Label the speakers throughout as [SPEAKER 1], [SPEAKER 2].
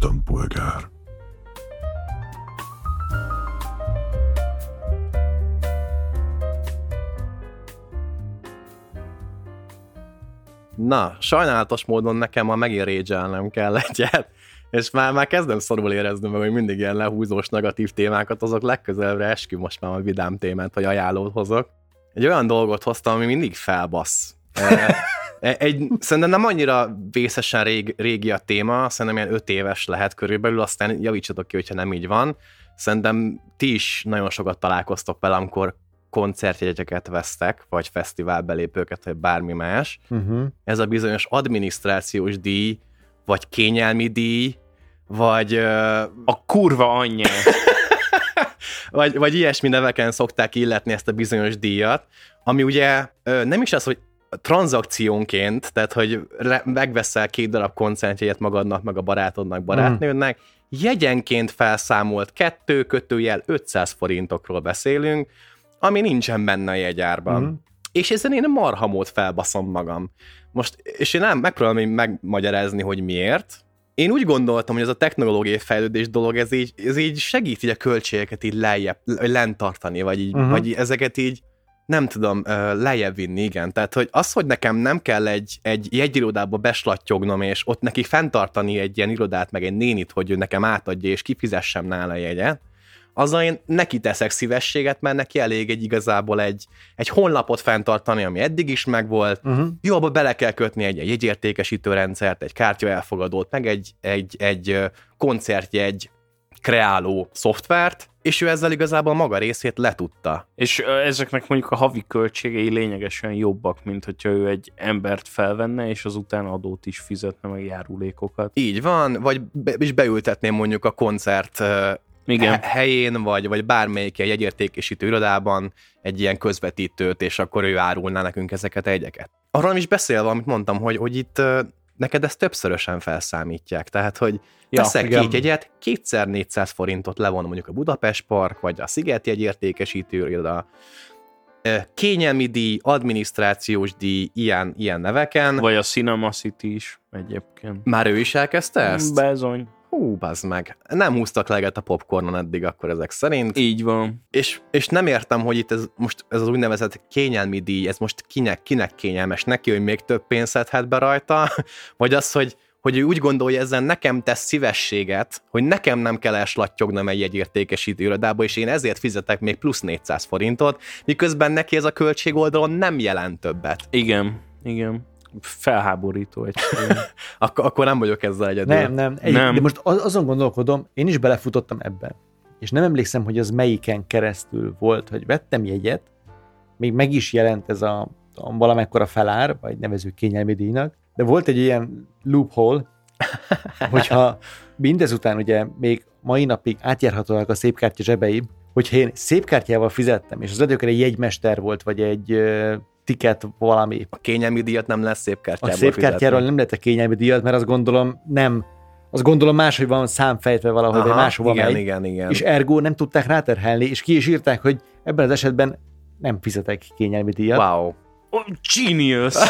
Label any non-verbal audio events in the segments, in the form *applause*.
[SPEAKER 1] istenpolgár.
[SPEAKER 2] Na, sajnálatos módon nekem ma megint rage kell egyet, és már, már kezdem szorul érezni meg, hogy mindig ilyen lehúzós negatív témákat, azok legközelebbre eskü most már a vidám témát, vagy ajánlót hozok. Egy olyan dolgot hoztam, ami mindig felbasz. *laughs* Egy, szerintem nem annyira vészesen rég, régi a téma, szerintem ilyen öt éves lehet körülbelül, aztán javítsatok ki, hogyha nem így van. Szerintem ti is nagyon sokat találkoztok vele, amikor koncertjegyeket vesztek, vagy fesztiválbelépőket, vagy bármi más. Uh-huh. Ez a bizonyos adminisztrációs díj, vagy kényelmi díj, vagy... Uh,
[SPEAKER 3] a kurva anyja! *laughs*
[SPEAKER 2] vagy, vagy ilyesmi neveken szokták illetni ezt a bizonyos díjat, ami ugye nem is az, hogy tranzakciónként, tehát hogy megveszel két darab koncertjegyet magadnak, meg a barátodnak, barátnődnek, mm. jegyenként felszámolt kettő kötőjel 500 forintokról beszélünk, ami nincsen benne a jegyárban. Mm. És ezen én marha mód felbaszom magam. Most, és én nem megpróbálom megmagyarázni, hogy miért. Én úgy gondoltam, hogy ez a technológiai fejlődés dolog, ez így, ez így segít így a költségeket így lejjebb, lent tartani, vagy, így, uh-huh. vagy ezeket így nem tudom, lejjebb vinni, igen. Tehát, hogy az, hogy nekem nem kell egy, egy jegyirodába beslattyognom, és ott neki fenntartani egy ilyen irodát, meg egy nénit, hogy ő nekem átadja, és kifizessem nála jegyet, azzal én neki teszek szívességet, mert neki elég egy igazából egy, egy honlapot fenntartani, ami eddig is megvolt. Uh-huh. Jó, abba bele kell kötni egy, egy jegyértékesítő rendszert, egy kártya elfogadót, meg egy, egy, egy koncertjegy kreáló szoftvert, és ő ezzel igazából maga részét letudta.
[SPEAKER 3] És ezeknek mondjuk a havi költségei lényegesen jobbak, mint hogyha ő egy embert felvenne, és azután adót is fizetne, meg járulékokat.
[SPEAKER 2] Így van, vagy be, is beültetném mondjuk a koncert igen. helyén, vagy, vagy bármelyik egy jegyértékesítő irodában egy ilyen közvetítőt, és akkor ő árulná nekünk ezeket a jegyeket. Arról nem is beszélve, amit mondtam, hogy, hogy itt neked ezt többszörösen felszámítják. Tehát, hogy ja, teszek igen. két jegyet, kétszer 400 forintot levon mondjuk a Budapest Park, vagy a Sziget jegyértékesítő iroda, kényelmi díj, adminisztrációs díj, ilyen, ilyen neveken.
[SPEAKER 3] Vagy a Cinema City is egyébként.
[SPEAKER 2] Már ő is elkezdte ezt?
[SPEAKER 3] Bezony.
[SPEAKER 2] Hú, bazd meg. Nem húztak leget a popcornon eddig akkor ezek szerint.
[SPEAKER 3] Így van.
[SPEAKER 2] És, és nem értem, hogy itt ez most ez az úgynevezett kényelmi díj, ez most kinek, kinek kényelmes neki, hogy még több pénzt szedhet be rajta, *laughs* vagy az, hogy hogy ő úgy gondolja, ezen nekem tesz szívességet, hogy nekem nem kell elslattyognom egy jegyértékesítő irodába, és én ezért fizetek még plusz 400 forintot, miközben neki ez a költség oldalon nem jelent többet.
[SPEAKER 3] Igen, igen felháborító egy *laughs*
[SPEAKER 2] Ak- akkor nem vagyok ezzel egyedül.
[SPEAKER 4] Nem, nem. Egy, nem. De most azon gondolkodom, én is belefutottam ebben. És nem emlékszem, hogy az melyiken keresztül volt, hogy vettem jegyet, még meg is jelent ez a, a valamekkora felár, vagy nevező kényelmi díjnak, de volt egy ilyen loophole, *laughs* hogyha mindezután ugye még mai napig átjárhatóak a szépkártya zsebeim, hogyha én szépkártyával fizettem, és az egy jegymester volt, vagy egy tiket valami.
[SPEAKER 2] A kényelmi díjat nem lesz szép kártyáról.
[SPEAKER 4] A szép kártyáról nem lehet a kényelmi díjat, mert azt gondolom nem azt gondolom máshogy van számfejtve valahol, Aha, vagy máshova
[SPEAKER 2] igen,
[SPEAKER 4] megy,
[SPEAKER 2] igen, igen.
[SPEAKER 4] és ergo nem tudták ráterhelni, és ki is írták, hogy ebben az esetben nem fizetek kényelmi díjat.
[SPEAKER 2] Wow.
[SPEAKER 3] Oh, genius! *laughs*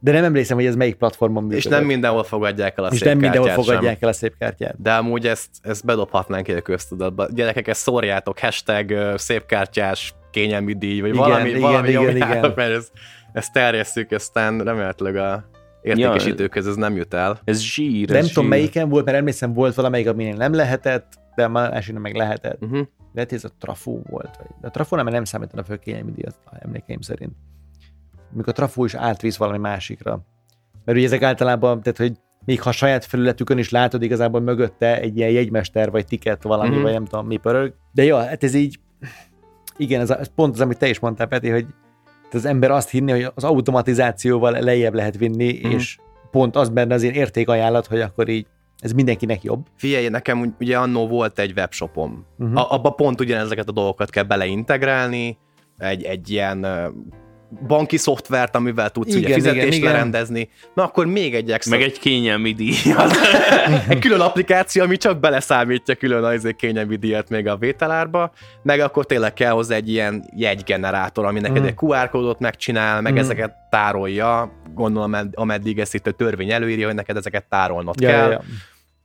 [SPEAKER 4] De nem emlékszem, hogy ez melyik platformon működik.
[SPEAKER 2] És nem mindenhol fogadják el a
[SPEAKER 4] És
[SPEAKER 2] szép
[SPEAKER 4] nem mindenhol fogadják
[SPEAKER 2] sem.
[SPEAKER 4] el a szép kártyát.
[SPEAKER 2] De amúgy ezt, ezt bedobhatnánk egy köztudatba. Gyerekek, ezt szórjátok, hashtag szépkártyás kényelmi díj, vagy
[SPEAKER 4] Igen,
[SPEAKER 2] valami,
[SPEAKER 4] igen,
[SPEAKER 2] valami
[SPEAKER 4] igen,
[SPEAKER 2] nyomjátok,
[SPEAKER 4] igen. *laughs*
[SPEAKER 2] mert ezt, ezt terjesszük, aztán remélhetőleg a értékesítőköz ez nem jut el.
[SPEAKER 3] Ez zsír,
[SPEAKER 4] Nem
[SPEAKER 3] ez
[SPEAKER 4] tudom
[SPEAKER 3] zsír.
[SPEAKER 4] melyiken volt, mert emlékszem volt valamelyik, aminél nem lehetett, de a másiknak meg lehetett.
[SPEAKER 2] Uh-huh.
[SPEAKER 4] Lehet, hogy ez a trafó volt. Vagy. De a trafó nem, nem számítana föl kényelmi díjat, emlékeim szerint. Mikor a trafó is átvisz valami másikra. Mert ugye ezek általában, tehát hogy még ha a saját felületükön is látod igazából mögötte egy ilyen jegymester, vagy tiket valami,
[SPEAKER 2] Mhm.
[SPEAKER 4] uh-huh. vagy nem tudom mi pörög. De jó, hát ez így, igen, ez, a, ez pont az, amit te is mondtál, Peti, hogy az ember azt hinni, hogy az automatizációval lejjebb lehet vinni, uh-huh. és pont az benne az ilyen értékajánlat, hogy akkor így ez mindenkinek jobb.
[SPEAKER 2] Figyelj, nekem ugye annó volt egy webshopom. Uh-huh. A, abba pont ugyanezeket a dolgokat kell beleintegrálni, egy, egy ilyen banki szoftvert, amivel tudsz igen, ugye fizetést
[SPEAKER 4] igen, igen.
[SPEAKER 2] lerendezni. Na akkor még egy extra,
[SPEAKER 3] Meg egy kényelmi díj. *laughs*
[SPEAKER 2] egy külön applikáció, ami csak beleszámítja külön az kényelmi díjat még a vételárba, meg akkor tényleg kell hozzá egy ilyen jegygenerátor, ami neked
[SPEAKER 4] Mhm.
[SPEAKER 2] egy QR kódot megcsinál, meg
[SPEAKER 4] Mhm.
[SPEAKER 2] ezeket tárolja, gondolom, amed- ameddig ezt itt a törvény előírja, hogy neked ezeket tárolnod
[SPEAKER 4] Ja,
[SPEAKER 2] kell.
[SPEAKER 4] ja, ja.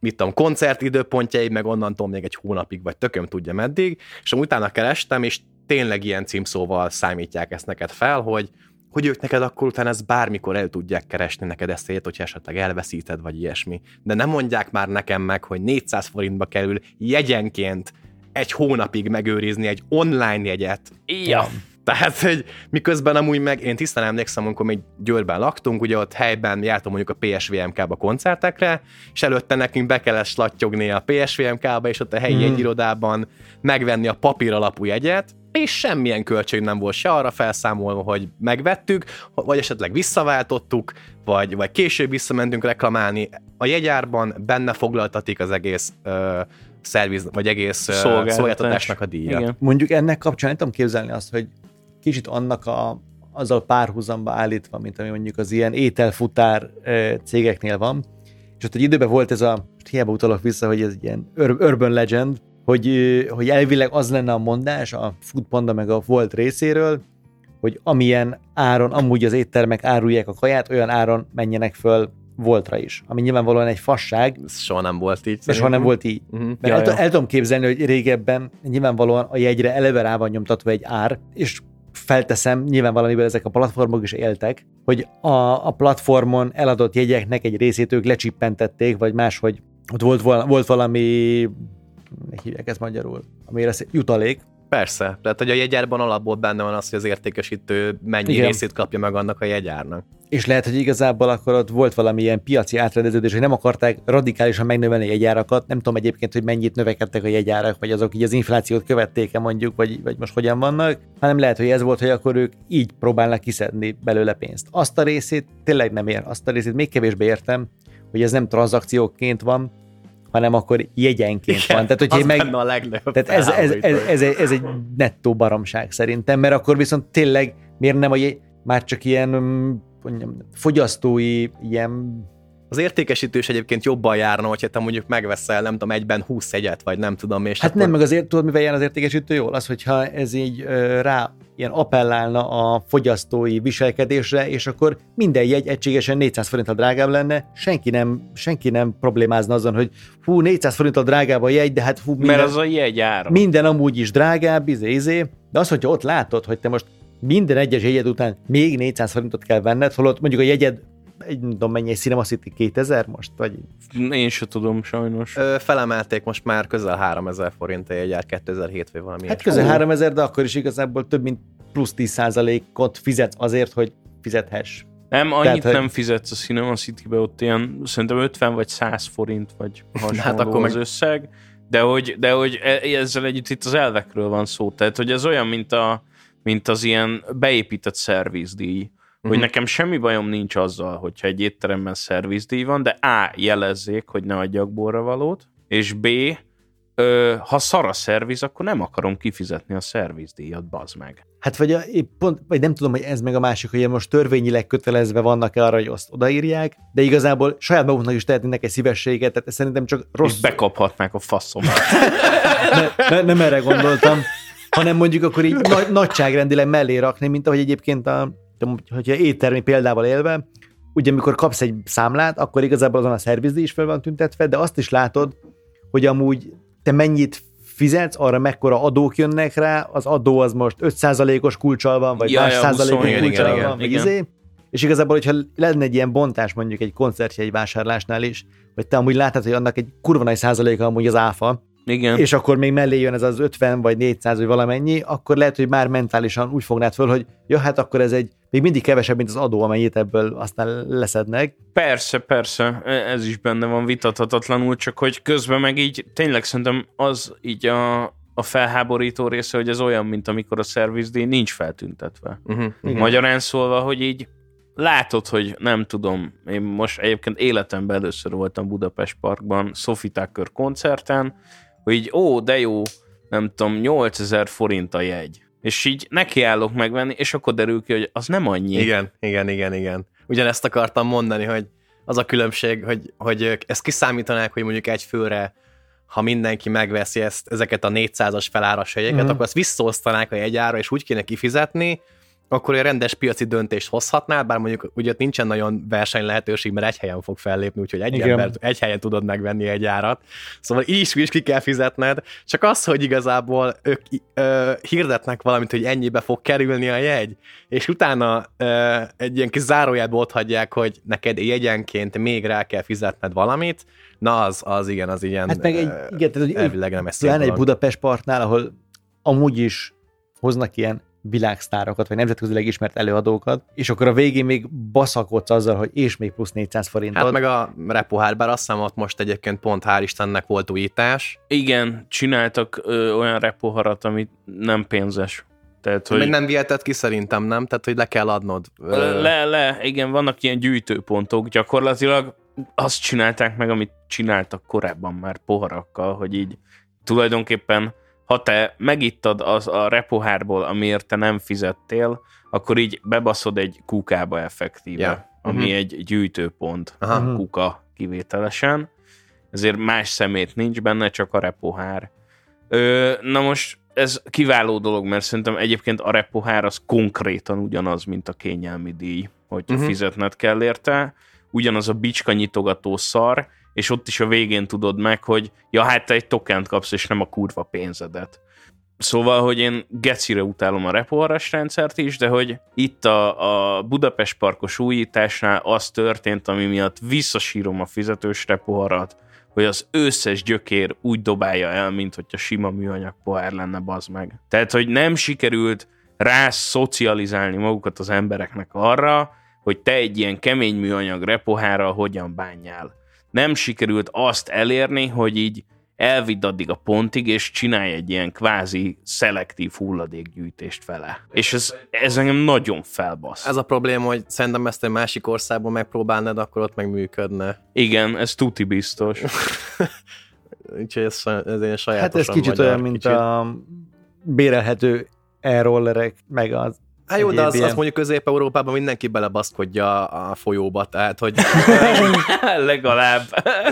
[SPEAKER 2] mit tudom, koncertidőpontjai, meg onnantól még egy hónapig, vagy tököm tudja meddig, és utána kerestem, és tényleg ilyen címszóval számítják ezt neked fel, hogy hogy ők neked akkor utána ezt bármikor el tudják keresni neked ezt a hogyha esetleg elveszíted, vagy ilyesmi. De nem mondják már nekem meg, hogy 400 forintba kerül jegyenként egy hónapig megőrizni egy online jegyet.
[SPEAKER 3] Ja.
[SPEAKER 2] Tehát, hogy miközben amúgy meg, én tisztán emlékszem, amikor még Győrben laktunk, ugye ott helyben jártam mondjuk a PSVMK-ba koncertekre, és előtte nekünk be kellett slattyogni a PSVMK-ba, és ott a helyi mm. egyirodában megvenni a papír alapú jegyet, és semmilyen költség nem volt se arra felszámolva, hogy megvettük, vagy esetleg visszaváltottuk, vagy, vagy később visszamentünk reklamálni. A jegyárban benne foglaltatik az egész ö, szerviz, vagy egész szolgáltatásnak a díja. Igen.
[SPEAKER 4] Mondjuk ennek kapcsán nem tudom képzelni azt, hogy kicsit annak a, azzal párhuzamba állítva, mint ami mondjuk az ilyen ételfutár cégeknél van, és ott egy időben volt ez a, most hiába utalok vissza, hogy ez ilyen urban legend, hogy, hogy elvileg az lenne a mondás a Foodpanda meg a Volt részéről, hogy amilyen áron amúgy az éttermek árulják a kaját, olyan áron menjenek föl voltra is. Ami nyilvánvalóan egy fasság.
[SPEAKER 2] Ez soha nem volt így.
[SPEAKER 4] Ez soha nem volt így. Uh-huh. Mert ja, el, ja. el tudom képzelni, hogy régebben nyilvánvalóan a jegyre eleve rá van nyomtatva egy ár, és felteszem, nyilván valamiből ezek a platformok is éltek, hogy a, a platformon eladott jegyeknek egy részét ők lecsippentették, vagy máshogy ott volt, volt valami, hívják ezt magyarul, ami lesz jutalék,
[SPEAKER 2] Persze, tehát hogy a jegyárban alapból benne van az, hogy az értékesítő mennyi Igen. részét kapja meg annak a jegyárnak.
[SPEAKER 4] És lehet, hogy igazából akkor ott volt valami ilyen piaci átrendeződés, hogy nem akarták radikálisan megnövelni a jegyárakat. Nem tudom egyébként, hogy mennyit növekedtek a jegyárak, vagy azok így az inflációt követték-e mondjuk, vagy, vagy most hogyan vannak, hanem lehet, hogy ez volt, hogy akkor ők így próbálnak kiszedni belőle pénzt. Azt a részét tényleg nem ér, azt a részét még kevésbé értem, hogy ez nem tranzakcióként van, hanem akkor jegyenként Igen, van. Tehát, hogy meg,
[SPEAKER 2] a legnagyobb
[SPEAKER 4] tehát ez, ez, ez, ez, egy, ez egy nettó baromság szerintem, mert akkor viszont tényleg miért nem a jegy, már csak ilyen mondjam, fogyasztói ilyen
[SPEAKER 2] az értékesítős egyébként jobban járna, hogyha te mondjuk megveszel, nem tudom, egyben 20 egyet, vagy nem tudom. És
[SPEAKER 4] hát akkor... nem, meg azért tudod, mivel jár az értékesítő jól? Az, hogyha ez így ö, rá ilyen appellálna a fogyasztói viselkedésre, és akkor minden jegy egységesen 400 forinttal drágább lenne, senki nem, senki nem problémázna azon, hogy hú, 400 forinttal drágább a jegy, de hát hú,
[SPEAKER 3] minden, Mert az a jegy ára.
[SPEAKER 4] Minden amúgy is drágább, izé, izé. De az, hogyha ott látod, hogy te most minden egyes jegyed után még 400 forintot kell venned, holott mondjuk a jegyed egy, nem tudom mennyi, egy Cinema City 2000 most? Vagy...
[SPEAKER 3] Én se tudom sajnos.
[SPEAKER 2] Ö, felemelték most már közel 3000 forint egy jár 2007 vagy valami.
[SPEAKER 4] Hát közel 3000, de akkor is igazából több mint plusz 10%-ot fizetsz azért, hogy fizethess.
[SPEAKER 3] Nem, annyit Tehát, nem fizetsz a Cinema City-be, ott ilyen szerintem 50 vagy 100 forint, vagy hasonló hát akkor az meg... összeg, de hogy, de hogy e- ezzel együtt itt az elvekről van szó. Tehát, hogy ez olyan, mint, a, mint az ilyen beépített szervizdíj, hogy uh-huh. nekem semmi bajom nincs azzal, hogyha egy étteremben szervizdíj van, de A. jelezzék, hogy ne adjak borravalót, és B. Ö, ha szar a szerviz, akkor nem akarom kifizetni a szervizdíjat, bazd meg.
[SPEAKER 4] Hát vagy, a, pont, vagy nem tudom, hogy ez meg a másik, hogy most törvényileg kötelezve vannak arra, hogy azt odaírják, de igazából saját maguknak is tehetnének egy szívességet, tehát szerintem csak rossz... És
[SPEAKER 3] bekaphatnák a faszomat. *laughs*
[SPEAKER 4] ne, ne, nem erre gondoltam, hanem mondjuk akkor így nagy, nagyságrendileg mellé rakni, mint ahogy egyébként a hogyha éttermi példával élve, ugye amikor kapsz egy számlát, akkor igazából azon a szervizdíj is fel van tüntetve, de azt is látod, hogy amúgy te mennyit fizetsz, arra mekkora adók jönnek rá, az adó az most 5%-os kulcsal van, vagy ja, más ja, százalékos kulcsal igen, van, igen, igen. Izé. És igazából, hogyha lenne egy ilyen bontás mondjuk egy koncertje, egy vásárlásnál is, hogy te amúgy látod, hogy annak egy kurva nagy százaléka amúgy az áfa,
[SPEAKER 3] igen.
[SPEAKER 4] és akkor még mellé jön ez az 50 vagy 400 vagy valamennyi, akkor lehet, hogy már mentálisan úgy fognád föl, hogy ja, hát akkor ez egy még mindig kevesebb, mint az adó, amennyit ebből aztán leszednek.
[SPEAKER 3] Persze, persze, e, ez is benne van vitathatatlanul, csak hogy közben meg így tényleg szerintem az így a, a felháborító része, hogy ez olyan, mint amikor a szervizdíj nincs feltüntetve. Uh-huh, Magyarán szólva, hogy így látod, hogy nem tudom, én most egyébként életemben először voltam Budapest Parkban Sophie Tucker koncerten, hogy így, ó, de jó, nem tudom, 8000 forint a jegy. És így nekiállok megvenni, és akkor derül ki, hogy az nem annyi.
[SPEAKER 2] Igen, igen, igen, igen. Ugyanezt akartam mondani, hogy az a különbség, hogy, hogy ezt kiszámítanák, hogy mondjuk egy főre ha mindenki megveszi ezt, ezeket a 400-as feláras jegyeket, mm. akkor azt visszaosztanák a jegyára, és úgy kéne kifizetni, akkor egy rendes piaci döntést hozhatnál, bár mondjuk ugye ott nincsen nagyon verseny lehetőség, mert egy helyen fog fellépni, úgyhogy egy, ember, egy helyen tudod megvenni egy árat. Szóval így is, is ki kell fizetned, csak az, hogy igazából ők ö, hirdetnek valamit, hogy ennyibe fog kerülni a jegy, és utána ö, egy ilyen kis zárójelbe ott hagyják, hogy neked jegyenként még rá kell fizetned valamit, na az, az igen, az ilyen
[SPEAKER 4] hát meg egy, igen, tehát, elvileg nem ez egy Budapest partnál, ahol amúgy is hoznak ilyen világsztárokat, vagy nemzetközileg ismert előadókat, és akkor a végén még baszakodsz azzal, hogy és még plusz 400 forintot.
[SPEAKER 2] Hát meg a repohár, bár azt hiszem ott most egyébként pont hál' Istennek volt újítás.
[SPEAKER 3] Igen, csináltak ö, olyan repoharat, ami nem pénzes.
[SPEAKER 2] Tehát, hogy... Még nem vihetett ki szerintem, nem? Tehát, hogy le kell adnod.
[SPEAKER 3] Le, le, igen, vannak ilyen gyűjtőpontok. Gyakorlatilag azt csinálták meg, amit csináltak korábban már poharakkal, hogy így tulajdonképpen ha te megittad az a repohárból, amiért te nem fizettél, akkor így bebaszod egy kukába effektíve, yeah. ami uh-huh. egy gyűjtőpont, Aha. Mhm. kuka kivételesen. Ezért más szemét nincs benne, csak a repohár. Ö, na most ez kiváló dolog, mert szerintem egyébként a repohár az konkrétan ugyanaz, mint a kényelmi díj, hogy uh-huh. fizetned kell érte. Ugyanaz a bicska nyitogató szar, és ott is a végén tudod meg, hogy ja, hát te egy tokent kapsz, és nem a kurva pénzedet. Szóval, hogy én gecire utálom a repoharas rendszert is, de hogy itt a, a Budapest parkos újításnál az történt, ami miatt visszasírom a fizetős repoharat, hogy az összes gyökér úgy dobálja el, mint hogyha sima műanyag pohár lenne, bazd meg. Tehát, hogy nem sikerült rá szocializálni magukat az embereknek arra, hogy te egy ilyen kemény műanyag repohárral hogyan bánjál nem sikerült azt elérni, hogy így elvidd addig a pontig, és csinálj egy ilyen kvázi szelektív hulladékgyűjtést vele. És ez, ez engem nagyon felbasz.
[SPEAKER 2] Ez a probléma, hogy szerintem ezt egy másik országban megpróbálnád, akkor ott meg működne.
[SPEAKER 3] Igen, ez tuti biztos. *laughs*
[SPEAKER 2] Úgyhogy ez, ez ilyen sajátosan
[SPEAKER 4] Hát ez kicsit olyan, mint kicsit. a bérelhető e-rollerek, meg az
[SPEAKER 2] Hát jó, de az, az mondjuk Közép-Európában mindenki belebaszkodja a folyóba, tehát hogy... *laughs*
[SPEAKER 3] Legalább.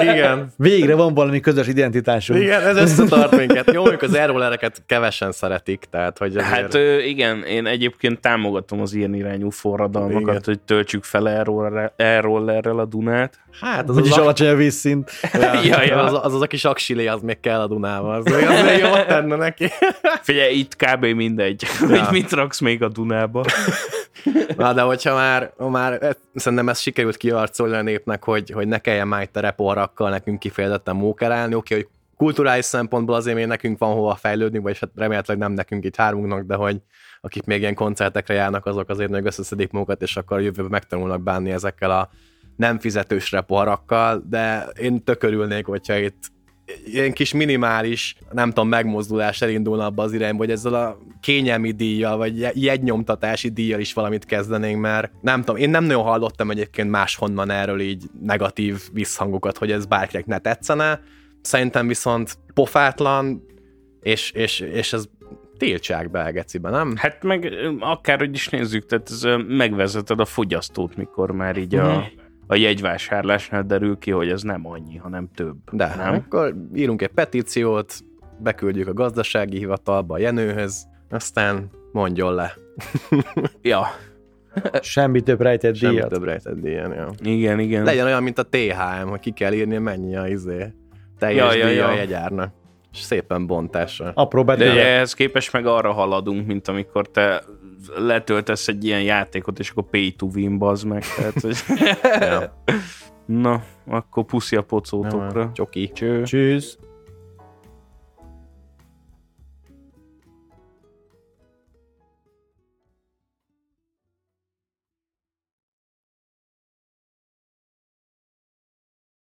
[SPEAKER 2] Igen.
[SPEAKER 4] Végre van valami közös identitásunk.
[SPEAKER 2] Igen, ez összetart minket. Jó, mondjuk az airrollereket kevesen szeretik, tehát hogy
[SPEAKER 3] azért... Hát igen, én egyébként támogatom az ilyen irányú forradalmakat, igen. hogy töltsük fel airrollerrel a Dunát.
[SPEAKER 4] Hát az, az, az alacsony a vízszint. *laughs*
[SPEAKER 2] Ja, ja. Az, az, az, a kis aksilé, az még kell a Dunával. Az, az még jó tenne neki.
[SPEAKER 3] Figyelj, itt kb. mindegy, ja. hogy mit raksz még a Dunába. *laughs*
[SPEAKER 2] Na, de hogyha már, már szerintem ezt sikerült kiarcolni a népnek, hogy, hogy ne kelljen már itt a reporrakkal nekünk kifejezetten mókerálni, oké, hogy kulturális szempontból azért még nekünk van hova fejlődni, vagy hát remélhetőleg nem nekünk itt hármunknak, de hogy akik még ilyen koncertekre járnak, azok azért még összeszedik magukat, és akkor a jövőben megtanulnak bánni ezekkel a nem fizetős reparakkal, de én tökörülnék, hogyha itt ilyen kis minimális, nem tudom, megmozdulás elindulna abba az irányba, hogy ezzel a kényelmi díjjal, vagy jegynyomtatási díjjal is valamit kezdenénk, mert nem tudom, én nem nagyon hallottam egyébként máshonnan erről így negatív visszhangokat, hogy ez bárkinek ne tetszene. Szerintem viszont pofátlan, és, és, és ez tiltsák be Gecibe, nem?
[SPEAKER 3] Hát meg akárhogy is nézzük, tehát ez megvezeted a fogyasztót, mikor már így a mhm a jegyvásárlásnál derül ki, hogy ez nem annyi, hanem több.
[SPEAKER 2] De, nem? akkor írunk egy petíciót, beküldjük a gazdasági hivatalba a Jenőhöz, aztán mondjon le. *laughs*
[SPEAKER 3] ja.
[SPEAKER 4] Semmi több rejtett díjat.
[SPEAKER 2] Semmi több rejtett díjat, ja.
[SPEAKER 3] Igen, igen.
[SPEAKER 2] Legyen olyan, mint a THM, hogy ki kell írni, mennyi a izé. Teljes ja, ja, ja. a jegyárnak. És szépen bontásra.
[SPEAKER 3] Apró De ehhez képest meg arra haladunk, mint amikor te letöltesz egy ilyen játékot, és akkor pay to win, bazd meg. Tehát, hogy... *laughs* ja. Na, akkor puszi a pocótokra.
[SPEAKER 2] Csoki.
[SPEAKER 3] Cső.
[SPEAKER 4] Csősz.